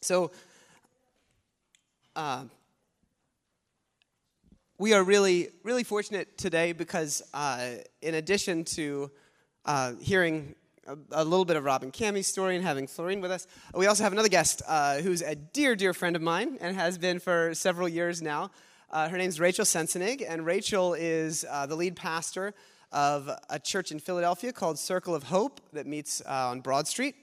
So, uh, we are really, really fortunate today because, uh, in addition to uh, hearing a, a, little bit of Rob and Cami's story and having Florine with us, we also have another guest uh, who's a dear, dear friend of mine and has been for several years now. Uh, her name's Rachel Sensenig, and Rachel is uh, the lead pastor of a church in Philadelphia called Circle of Hope that meets uh, on Broad Street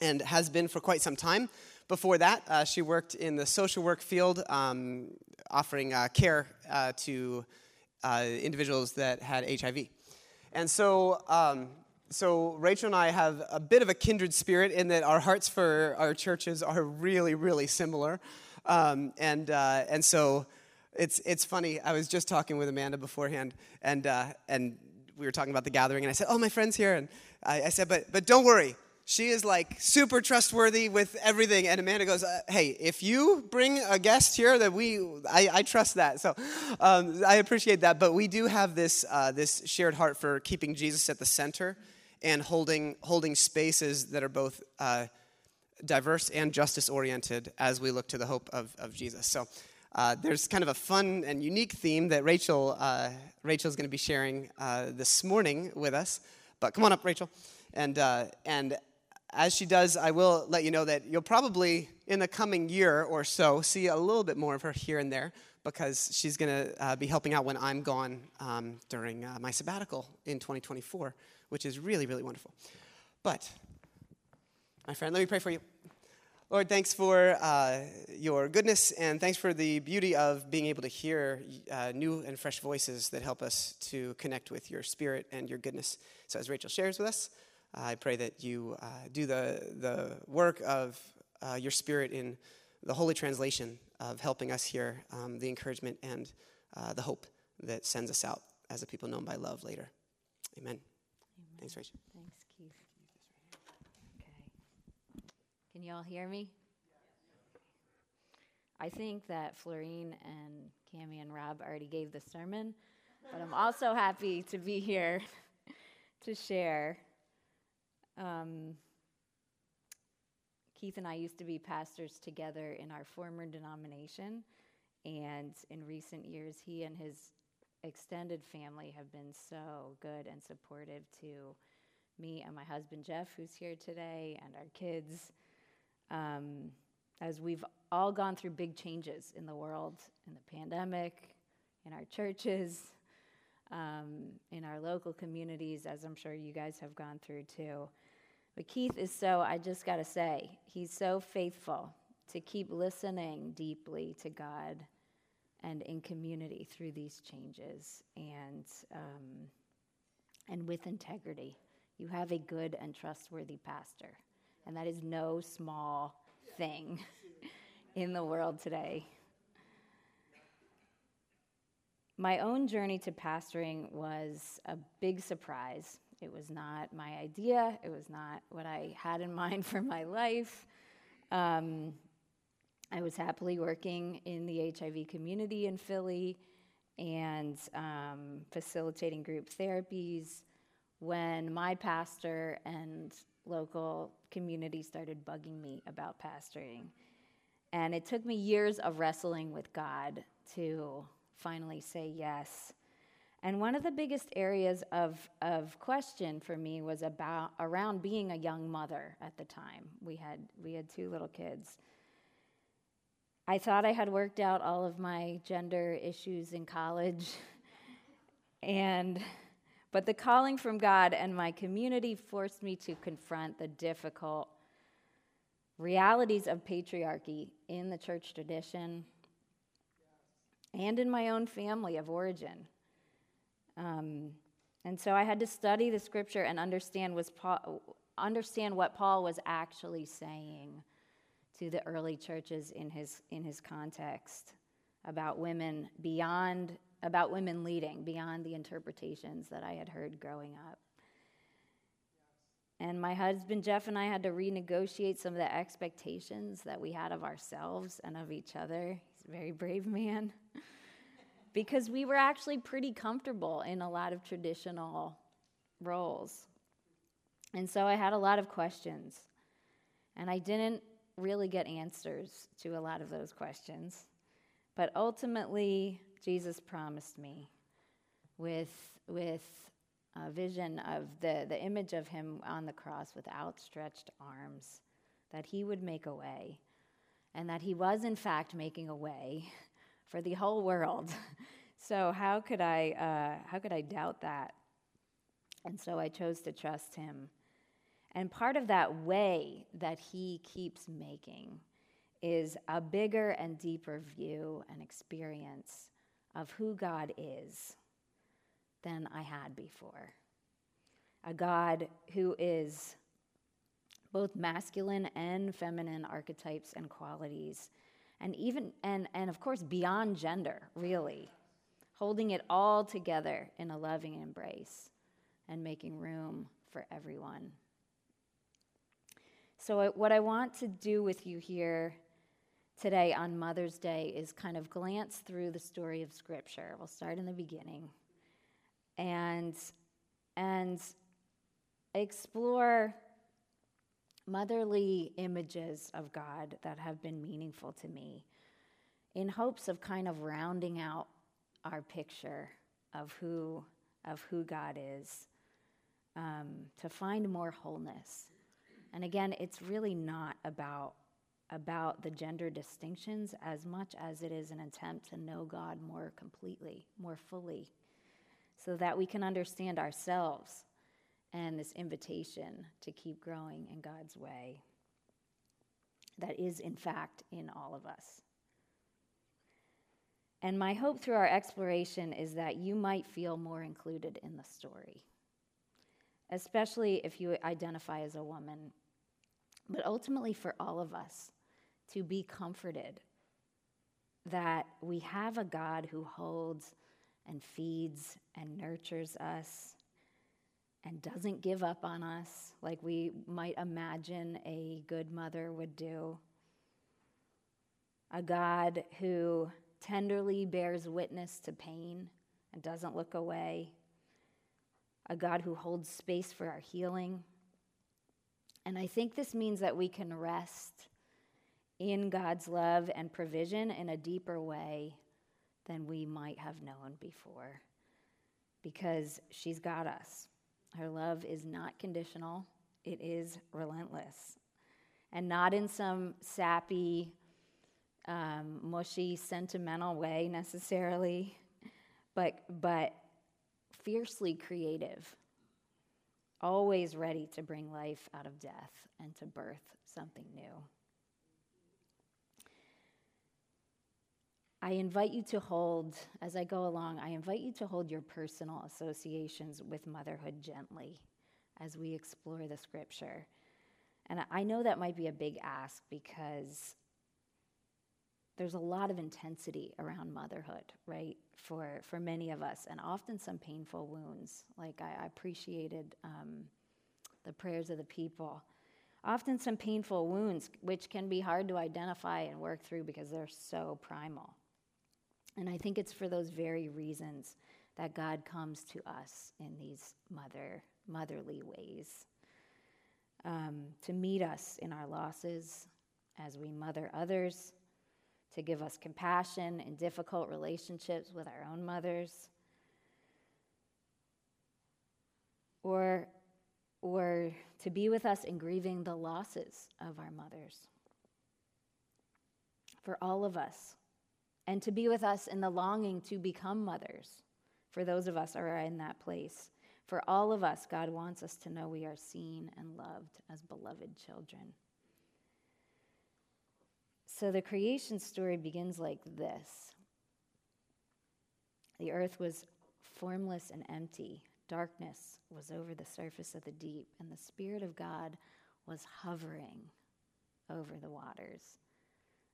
and has been for quite some time. Before that, uh, she worked in the social work field, um, offering uh, care uh, to uh, individuals that had HIV. And so, um, so Rachel and I have a bit of a kindred spirit in that our hearts for our churches are really, really similar. Um, and, uh, and so it's, it's funny. I was just talking with Amanda beforehand, and, uh, and we were talking about the gathering, and I said, Oh, my friend's here. And I, I said, but, but don't worry. She is like super trustworthy with everything. And Amanda goes, uh, Hey, if you bring a guest here, that we, I, I trust that. So um, I appreciate that. But we do have this, uh, this shared heart for keeping Jesus at the center and holding, holding spaces that are both uh, diverse and justice oriented as we look to the hope of, of Jesus. So uh, there's kind of a fun and unique theme that Rachel uh, Rachel's going to be sharing uh, this morning with us. But come on up, Rachel. And uh, and as she does, I will let you know that you'll probably in the coming year or so see a little bit more of her here and there because she's going to uh, be helping out when I'm gone um, during uh, my sabbatical in 2024, which is really really wonderful. But my friend, let me pray for you. Lord, thanks for uh, your goodness and thanks for the beauty of being able to hear uh, new and fresh voices that help us to connect with your spirit and your goodness. So, as Rachel shares with us, I pray that you uh, do the, the work of uh, your spirit in the holy translation of helping us hear um, the encouragement and uh, the hope that sends us out as a people known by love later. Amen. Amen. Thanks, Rachel. Thanks. Keith. Okay. Can you all hear me? I think that Florine and Cami and Rob already gave the sermon, but I'm also happy to be here to share. Um, Keith and I used to be pastors together in our former denomination, and in recent years, he and his extended family have been so good and supportive to me and my husband Jeff, who's here today, and our kids um, as we've all gone through big changes in the world, in the pandemic, in our churches, um, in our local communities, as I'm sure you guys have gone through too. But Keith is so, I just got to say, he's so faithful to keep listening deeply to God and in community through these changes and, um, and with integrity. You have a good and trustworthy pastor and that is no small thing in the world today. My own journey to pastoring was a big surprise. It was not my idea, it was not what I had in mind for my life. Um, I was happily working in the HIV community in Philly and um, facilitating group therapies when my pastor and local community started bugging me about pastoring. And it took me years of wrestling with God to finally say yes. And one of the biggest areas of, of question for me was about around being a young mother at the time. We had we had two little kids. I thought I had worked out all of my gender issues in college. and but the calling from God and my community forced me to confront the difficult realities of patriarchy in the church tradition and in my own family of origin. Um, and so I had to study the scripture and understand, was Paul, understand what Paul was actually saying to the early churches in his, in his context about women beyond about women leading beyond the interpretations that I had heard growing up. And my husband Jeff and I had to renegotiate some of the expectations that we had of ourselves and of each other. He's a very brave man. Because we were actually pretty comfortable in a lot of traditional roles. And so I had a lot of questions. And I didn't really get answers to a lot of those questions. But ultimately, Jesus promised me with, with a vision of the, the image of him on the cross with outstretched arms that he would make a way, and that he was, in fact, making a way for the whole world. so, how could I, uh, how could I doubt that? And so I chose to trust him. And part of that way that he keeps making is a bigger and deeper view and experience of who God is than I had before. A God who is both masculine and feminine archetypes and qualities, and even, and, and of course, beyond gender, really, holding it all together in a loving embrace and making room for everyone. So, what I want to do with you here today on Mother's Day is kind of glance through the story of Scripture. We'll start in the beginning and, and explore motherly images of God that have been meaningful to me in hopes of kind of rounding out our picture of who, of who God is, um, to find more wholeness. And again, it's really not about, about the gender distinctions as much as it is an attempt to know God more completely, more fully, so that we can understand ourselves and this invitation to keep growing in God's way that is, in fact, in all of us. And my hope through our exploration is that you might feel more included in the story, especially if you identify as a woman, but ultimately for all of us to be comforted that we have a God who holds and feeds and nurtures us and doesn't give up on us like we might imagine a good mother would do. A God who tenderly bears witness to pain and doesn't look away. A God who holds space for our healing. And I think this means that we can rest in God's love and provision in a deeper way than we might have known before because she's got us. Her love is not conditional, it is relentless. And not in some sappy, um, mushy, sentimental way necessarily, but, but fiercely creative, always ready to bring life out of death and to birth something new. I invite you to hold, as I go along, I invite you to hold your personal associations with motherhood gently as we explore the scripture. And I know that might be a big ask because there's a lot of intensity around motherhood, right, for, for many of us, and often some painful wounds. Like I, I appreciated um, the prayers of the people. Often some painful wounds, which can be hard to identify and work through because they're so primal. And I think it's for those very reasons that God comes to us in these mother, motherly ways. Um, to meet us in our losses as we mother others, to give us compassion in difficult relationships with our own mothers, or, or to be with us in grieving the losses of our mothers. For all of us, and to be with us in the longing to become mothers for those of us who are in that place. For all of us, God wants us to know we are seen and loved as beloved children. So the creation story begins like this The earth was formless and empty, darkness was over the surface of the deep, and the Spirit of God was hovering over the waters.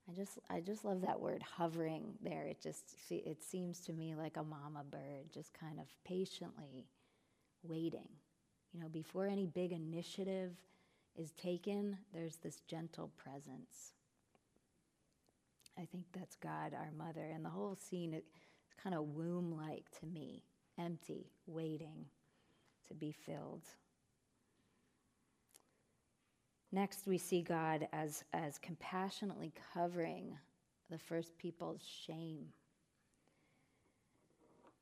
I just I just love that word hovering there. It just it seems to me like a mama bird just kind of patiently waiting. You know, before any big initiative is taken, there's this gentle presence. I think that's God, our mother, and the whole scene is kind of womb-like to me, empty, waiting to be filled. Next, we see God as, as compassionately covering the first people's shame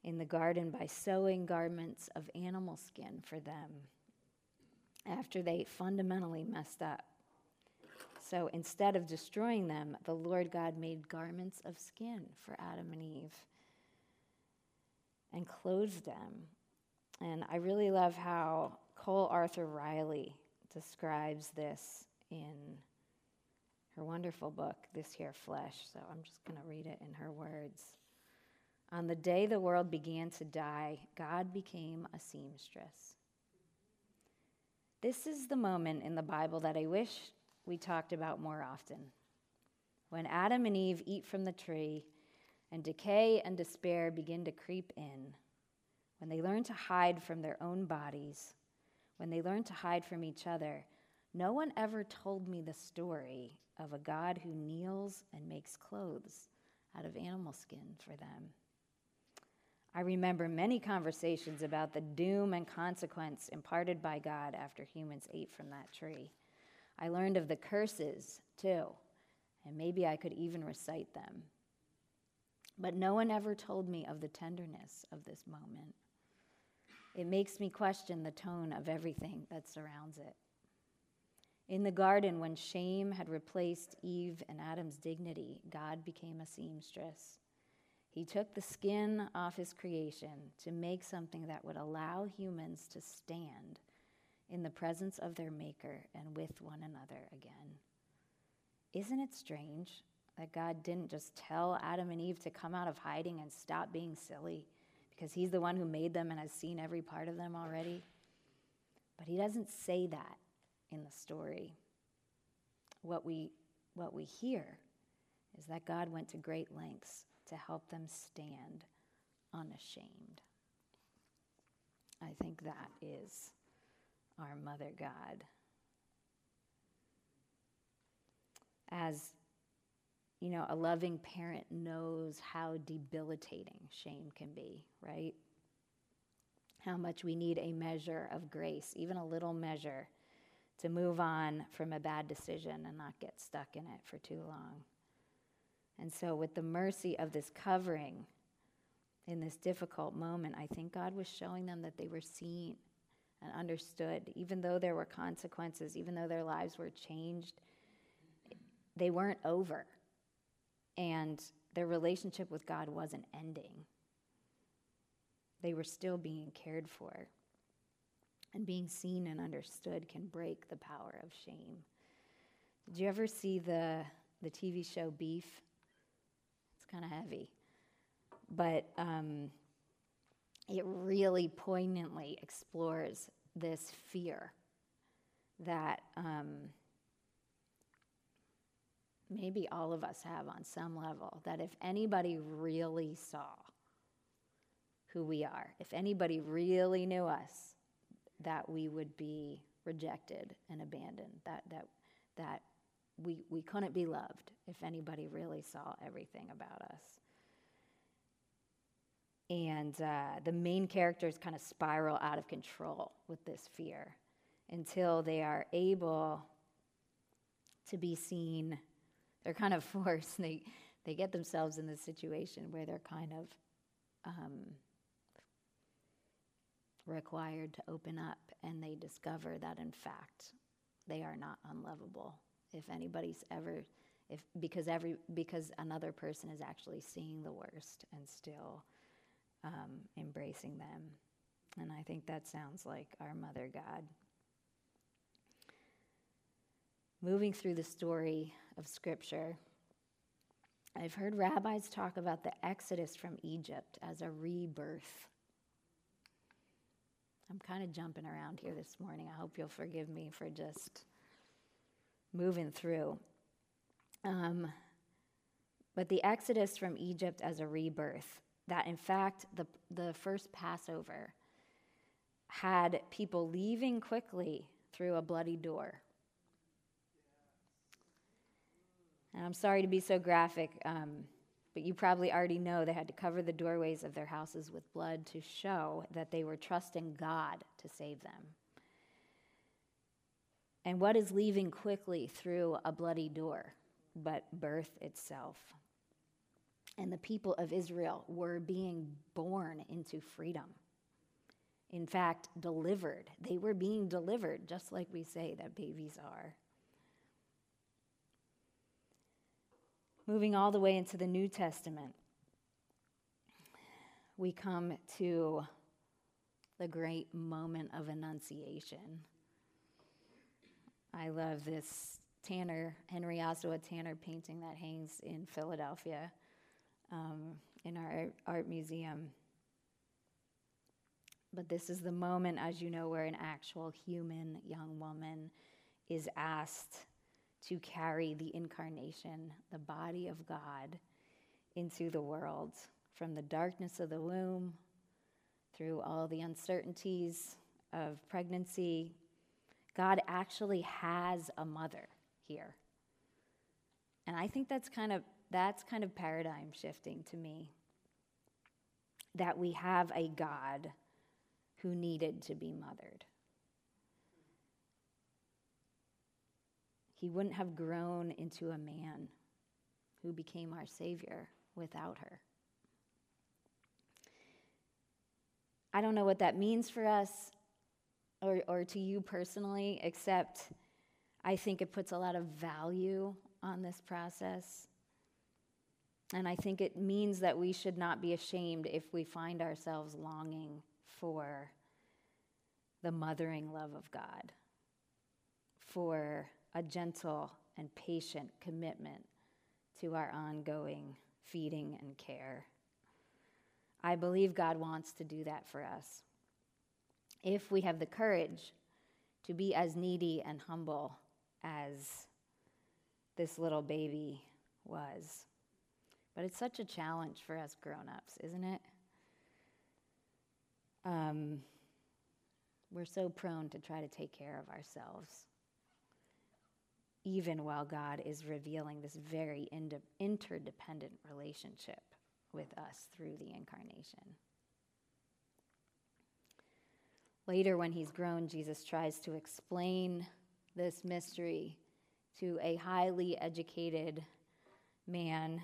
in the garden by sewing garments of animal skin for them after they fundamentally messed up. So instead of destroying them, the Lord God made garments of skin for Adam and Eve and clothed them. And I really love how Cole Arthur Riley describes this in her wonderful book, This Here Flesh. So I'm just going to read it in her words. On the day the world began to die, God became a seamstress. This is the moment in the Bible that I wish we talked about more often. When Adam and Eve eat from the tree and decay and despair begin to creep in, when they learn to hide from their own bodies, when they learn to hide from each other, no one ever told me the story of a God who kneels and makes clothes out of animal skin for them. I remember many conversations about the doom and consequence imparted by God after humans ate from that tree. I learned of the curses, too, and maybe I could even recite them. But no one ever told me of the tenderness of this moment. It makes me question the tone of everything that surrounds it. In the garden, when shame had replaced Eve and Adam's dignity, God became a seamstress. He took the skin off his creation to make something that would allow humans to stand in the presence of their Maker and with one another again. Isn't it strange that God didn't just tell Adam and Eve to come out of hiding and stop being silly because He's the one who made them and has seen every part of them already? But He doesn't say that in the story. What we, what we hear is that God went to great lengths to help them stand unashamed. I think that is our Mother God. As you know, a loving parent knows how debilitating shame can be, right? How much we need a measure of grace, even a little measure, to move on from a bad decision and not get stuck in it for too long. And so, with the mercy of this covering in this difficult moment, I think God was showing them that they were seen and understood, even though there were consequences, even though their lives were changed, they weren't over. And their relationship with God wasn't ending. They were still being cared for. And being seen and understood can break the power of shame. Did you ever see the, the TV show Beef? It's kind of heavy. But um, it really poignantly explores this fear that um, maybe all of us have on some level that if anybody really saw who we are, if anybody really knew us, that we would be rejected and abandoned, that, that, that we, we couldn't be loved if anybody really saw everything about us. And uh, the main characters kind of spiral out of control with this fear until they are able to be seen. They're kind of forced. They, they get themselves in this situation where they're kind of um, required to open up and they discover that, in fact, they are not unlovable. If anybody's ever if because every because another person is actually seeing the worst and still um, embracing them. And I think that sounds like our Mother God. Moving through the story of Scripture, I've heard rabbis talk about the exodus from Egypt as a rebirth. I'm kind of jumping around here this morning. I hope you'll forgive me for just moving through. Um, but the exodus from Egypt as a rebirth that in fact the, the first Passover had people leaving quickly through a bloody door. And I'm sorry to be so graphic, um, but you probably already know they had to cover the doorways of their houses with blood to show that they were trusting God to save them. And what is leaving quickly through a bloody door but birth itself? And the people of Israel were being born into freedom. In fact, delivered. They were being delivered, just like we say that babies are. Moving all the way into the New Testament, we come to the great moment of Annunciation. I love this Tanner, Henry Ossawa Tanner painting that hangs in Philadelphia um, in our art museum. But this is the moment, as you know, where an actual human young woman is asked to carry the incarnation, the body of God, into the world from the darkness of the womb through all the uncertainties of pregnancy. God actually has a mother here. And I think that's kind of that's kind of paradigm shifting to me. That we have a God who needed to be mothered. He wouldn't have grown into a man who became our Savior without her. I don't know what that means for us or, or to you personally, except I think it puts a lot of value on this process. And I think it means that we should not be ashamed if we find ourselves longing for the mothering love of God, for a gentle and patient commitment to our ongoing feeding and care. I believe God wants to do that for us. If we have the courage to be as needy and humble as this little baby was. But it's such a challenge for us grown ups, isn't it? Um, we're so prone to try to take care of ourselves, even while God is revealing this very interdependent relationship with us through the incarnation. Later, when he's grown, Jesus tries to explain this mystery to a highly educated man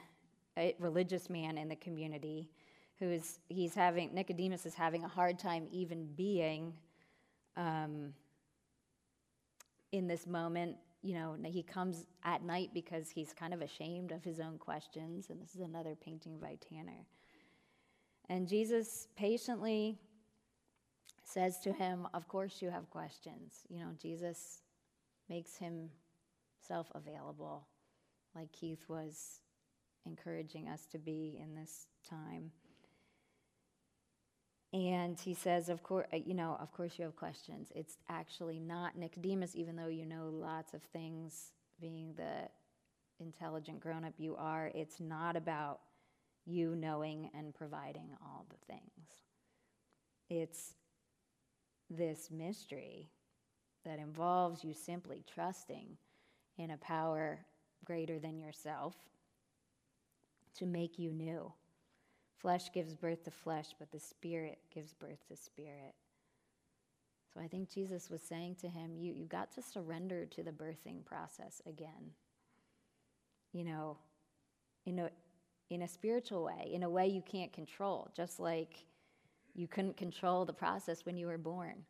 a religious man in the community who's he's having Nicodemus is having a hard time even being um, in this moment. You know, he comes at night because he's kind of ashamed of his own questions, and this is another painting by Tanner. And Jesus patiently says to him, Of course, you have questions. You know, Jesus makes himself available, like Keith was encouraging us to be in this time. And he says, of course, uh, you know, of course you have questions. It's actually not Nicodemus, even though you know lots of things, being the intelligent grown up you are, it's not about you knowing and providing all the things. It's this mystery that involves you simply trusting in a power greater than yourself to make you new. Flesh gives birth to flesh, but the Spirit gives birth to spirit. So I think Jesus was saying to him, you, you got to surrender to the birthing process again. You know, in a, in a spiritual way, in a way you can't control, just like you couldn't control the process when you were born.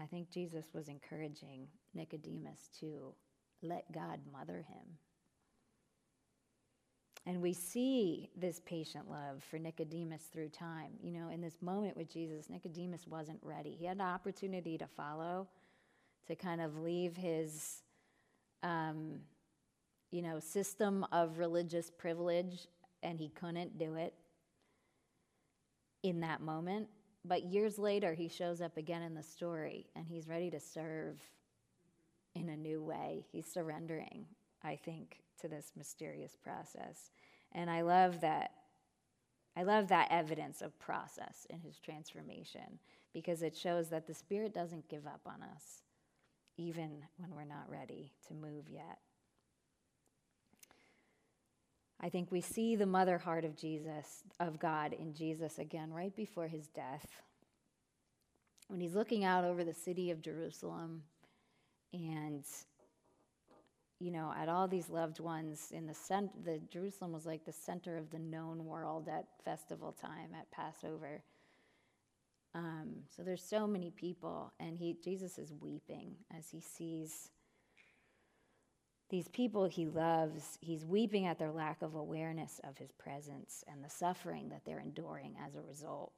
I think Jesus was encouraging Nicodemus to let God mother him. And we see this patient love for Nicodemus through time. You know, in this moment with Jesus, Nicodemus wasn't ready. He had an opportunity to follow, to kind of leave his, um, you know, system of religious privilege, and he couldn't do it in that moment. But years later, he shows up again in the story, and he's ready to serve in a new way. He's surrendering, I think, to this mysterious process. And I love that. I love that evidence of process in his transformation because it shows that the Spirit doesn't give up on us, even when we're not ready to move yet. I think we see the mother heart of Jesus, of God in Jesus again, right before his death. when he's looking out over the city of Jerusalem and you know, at all these loved ones in the center, the Jerusalem was like the center of the known world at festival time, at Passover. Um, so there's so many people, and he Jesus is weeping as he sees these people he loves. He's weeping at their lack of awareness of his presence and the suffering that they're enduring as a result.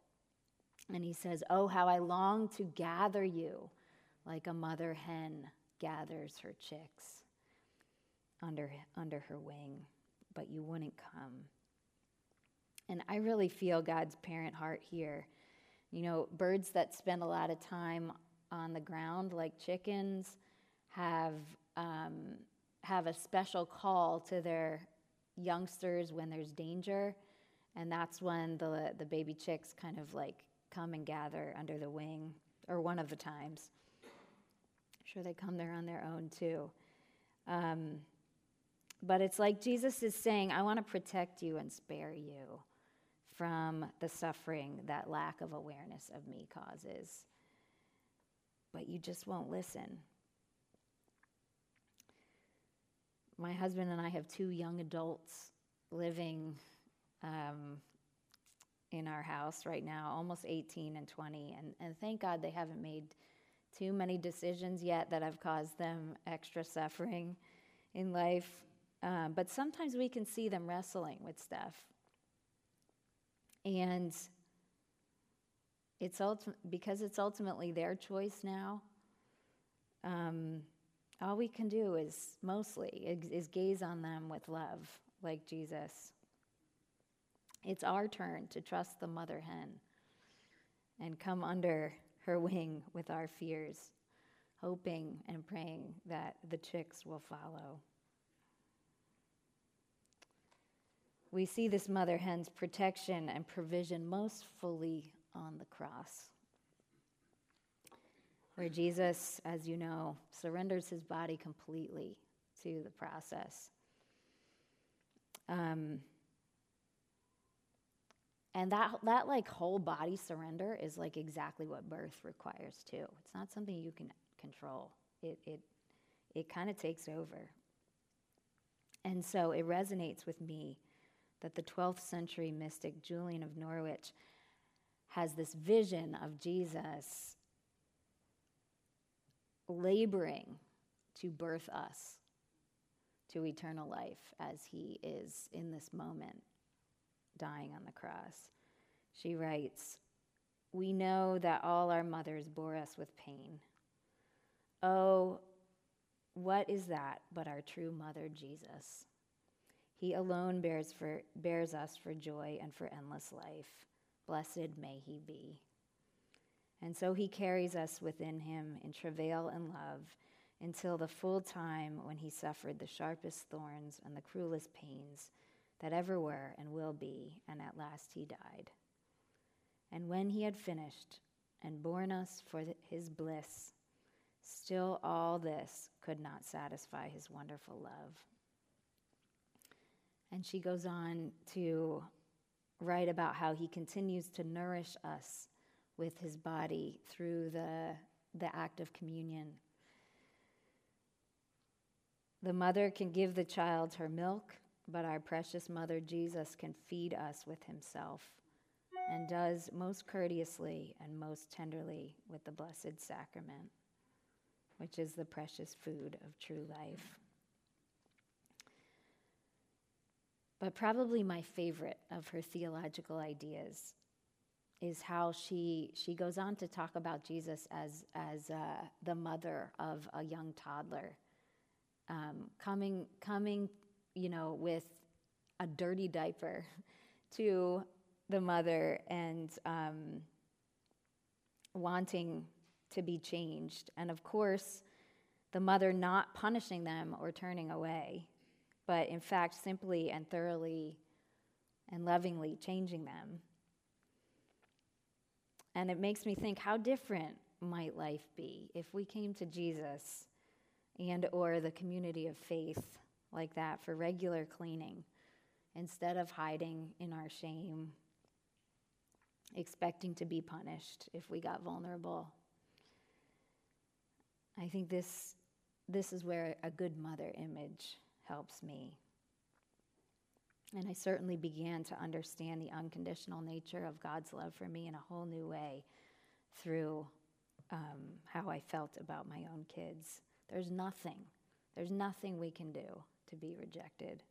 And he says, "Oh, how I long to gather you, like a mother hen gathers her chicks." Under, under her wing, but you wouldn't come. And I really feel God's parent heart here. You know, birds that spend a lot of time on the ground, like chickens, have, um, have a special call to their youngsters when there's danger. And that's when the, the baby chicks kind of like come and gather under the wing, or one of the times. I'm sure they come there on their own too. Um, but it's like Jesus is saying, I want to protect you and spare you from the suffering that lack of awareness of me causes. But you just won't listen. My husband and I have two young adults living um, in our house right now, almost 18 and 20. And, and thank God they haven't made too many decisions yet that have caused them extra suffering in life. Um, but sometimes we can see them wrestling with stuff. And it's ulti- because it's ultimately their choice now. Um, all we can do is mostly is, is gaze on them with love, like Jesus. It's our turn to trust the mother hen and come under her wing with our fears, hoping and praying that the chicks will follow. We see this mother hen's protection and provision most fully on the cross, where Jesus, as you know, surrenders his body completely to the process. Um, and that, that like whole body surrender is like exactly what birth requires too. It's not something you can control. It, it, it kind of takes over. And so it resonates with me that the 12th century mystic Julian of Norwich has this vision of Jesus laboring to birth us to eternal life as he is in this moment dying on the cross. She writes, We know that all our mothers bore us with pain. Oh, what is that but our true mother, Jesus? He alone bears, for, bears us for joy and for endless life. Blessed may he be. And so he carries us within him in travail and love until the full time when he suffered the sharpest thorns and the cruelest pains that ever were and will be, and at last he died. And when he had finished and borne us for his bliss, still all this could not satisfy his wonderful love. And she goes on to write about how he continues to nourish us with his body through the, the act of communion. The mother can give the child her milk, but our precious mother Jesus can feed us with himself and does most courteously and most tenderly with the Blessed Sacrament, which is the precious food of true life. But probably my favorite of her theological ideas is how she, she goes on to talk about Jesus as, as uh, the mother of a young toddler, um, coming, coming, you know, with a dirty diaper to the mother and um, wanting to be changed. And of course, the mother not punishing them or turning away but in fact, simply and thoroughly and lovingly changing them. And it makes me think how different might life be if we came to Jesus and or the community of faith like that for regular cleaning instead of hiding in our shame expecting to be punished if we got vulnerable I think this, this is where a good mother image helps me. And I certainly began to understand the unconditional nature of God's love for me in a whole new way through um, how I felt about my own kids. There's nothing, there's nothing we can do to be rejected.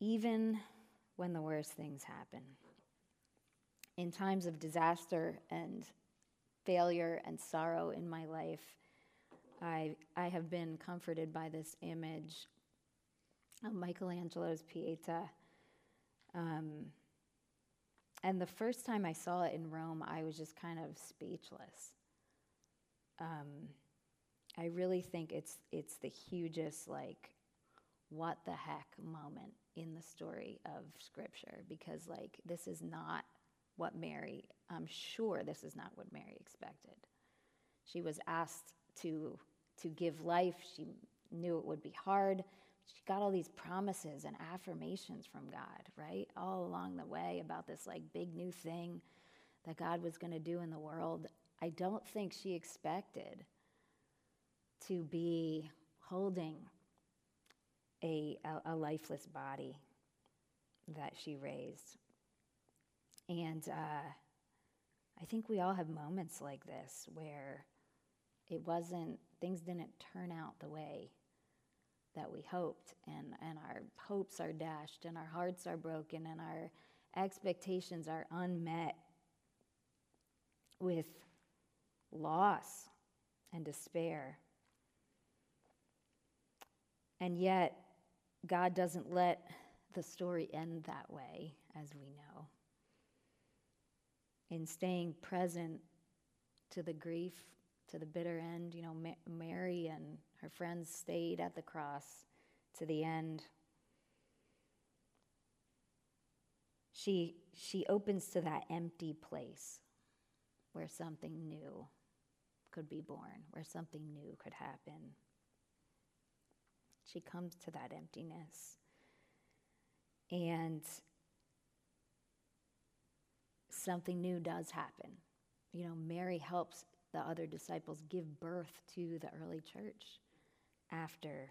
Even when the worst things happen. In times of disaster and failure and sorrow in my life, I, I have been comforted by this image of Michelangelo's Pieta. Um, and the first time I saw it in Rome, I was just kind of speechless. Um, I really think it's it's the hugest like what the heck moment in the story of scripture because like this is not what Mary I'm sure this is not what Mary expected. She was asked to to give life. She knew it would be hard. She got all these promises and affirmations from God, right? All along the way about this like big new thing that God was going to do in the world. I don't think she expected to be holding a, a, a lifeless body that she raised. And uh, I think we all have moments like this where it wasn't, things didn't turn out the way that we hoped, and, and our hopes are dashed, and our hearts are broken, and our expectations are unmet with loss and despair. And yet, God doesn't let the story end that way, as we know. In staying present to the grief, to the bitter end, you know, Ma- Mary and her friends stayed at the cross to the end. She, she opens to that empty place where something new could be born, where something new could happen. She comes to that emptiness. And something new does happen. You know, Mary helps the other disciples give birth to the early church after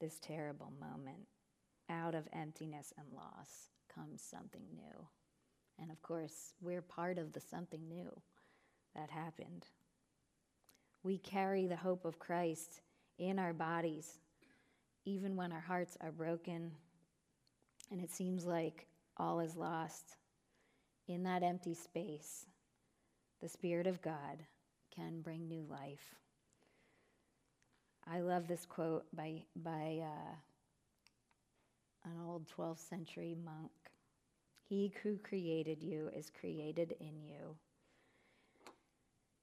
this terrible moment. Out of emptiness and loss comes something new. And of course, we're part of the something new that happened. We carry the hope of Christ in our bodies even when our hearts are broken and it seems like all is lost, in that empty space, the Spirit of God can bring new life. I love this quote by, by uh, an old 12th century monk He who created you is created in you.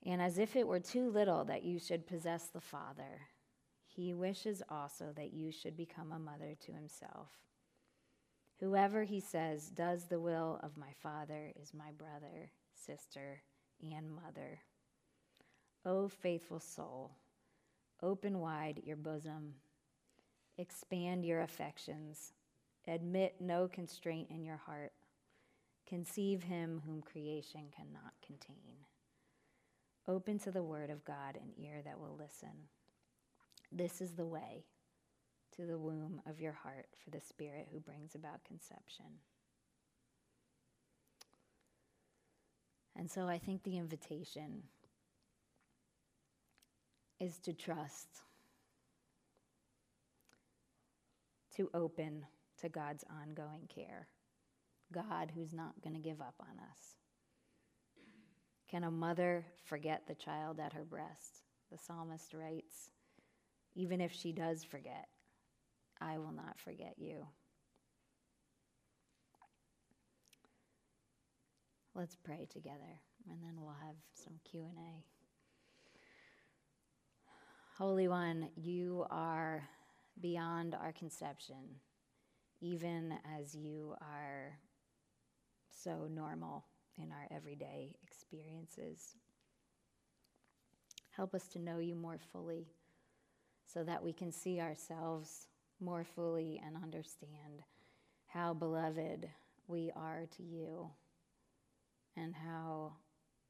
And as if it were too little that you should possess the Father, he wishes also that you should become a mother to himself. Whoever, he says, does the will of my Father is my brother, sister, and mother. O faithful soul, open wide your bosom, expand your affections, admit no constraint in your heart, conceive him whom creation cannot contain. Open to the word of God an ear that will listen this is the way to the womb of your heart for the Spirit who brings about conception. And so I think the invitation is to trust, to open to God's ongoing care. God who's not going to give up on us. Can a mother forget the child at her breast? The psalmist writes, even if she does forget, I will not forget you. Let's pray together and then we'll have some Q&A. Holy One, you are beyond our conception, even as you are so normal in our everyday experiences. Help us to know you more fully so that we can see ourselves more fully and understand how beloved we are to you and how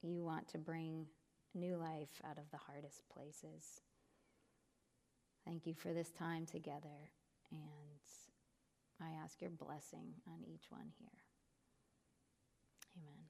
you want to bring new life out of the hardest places. Thank you for this time together, and I ask your blessing on each one here. Amen.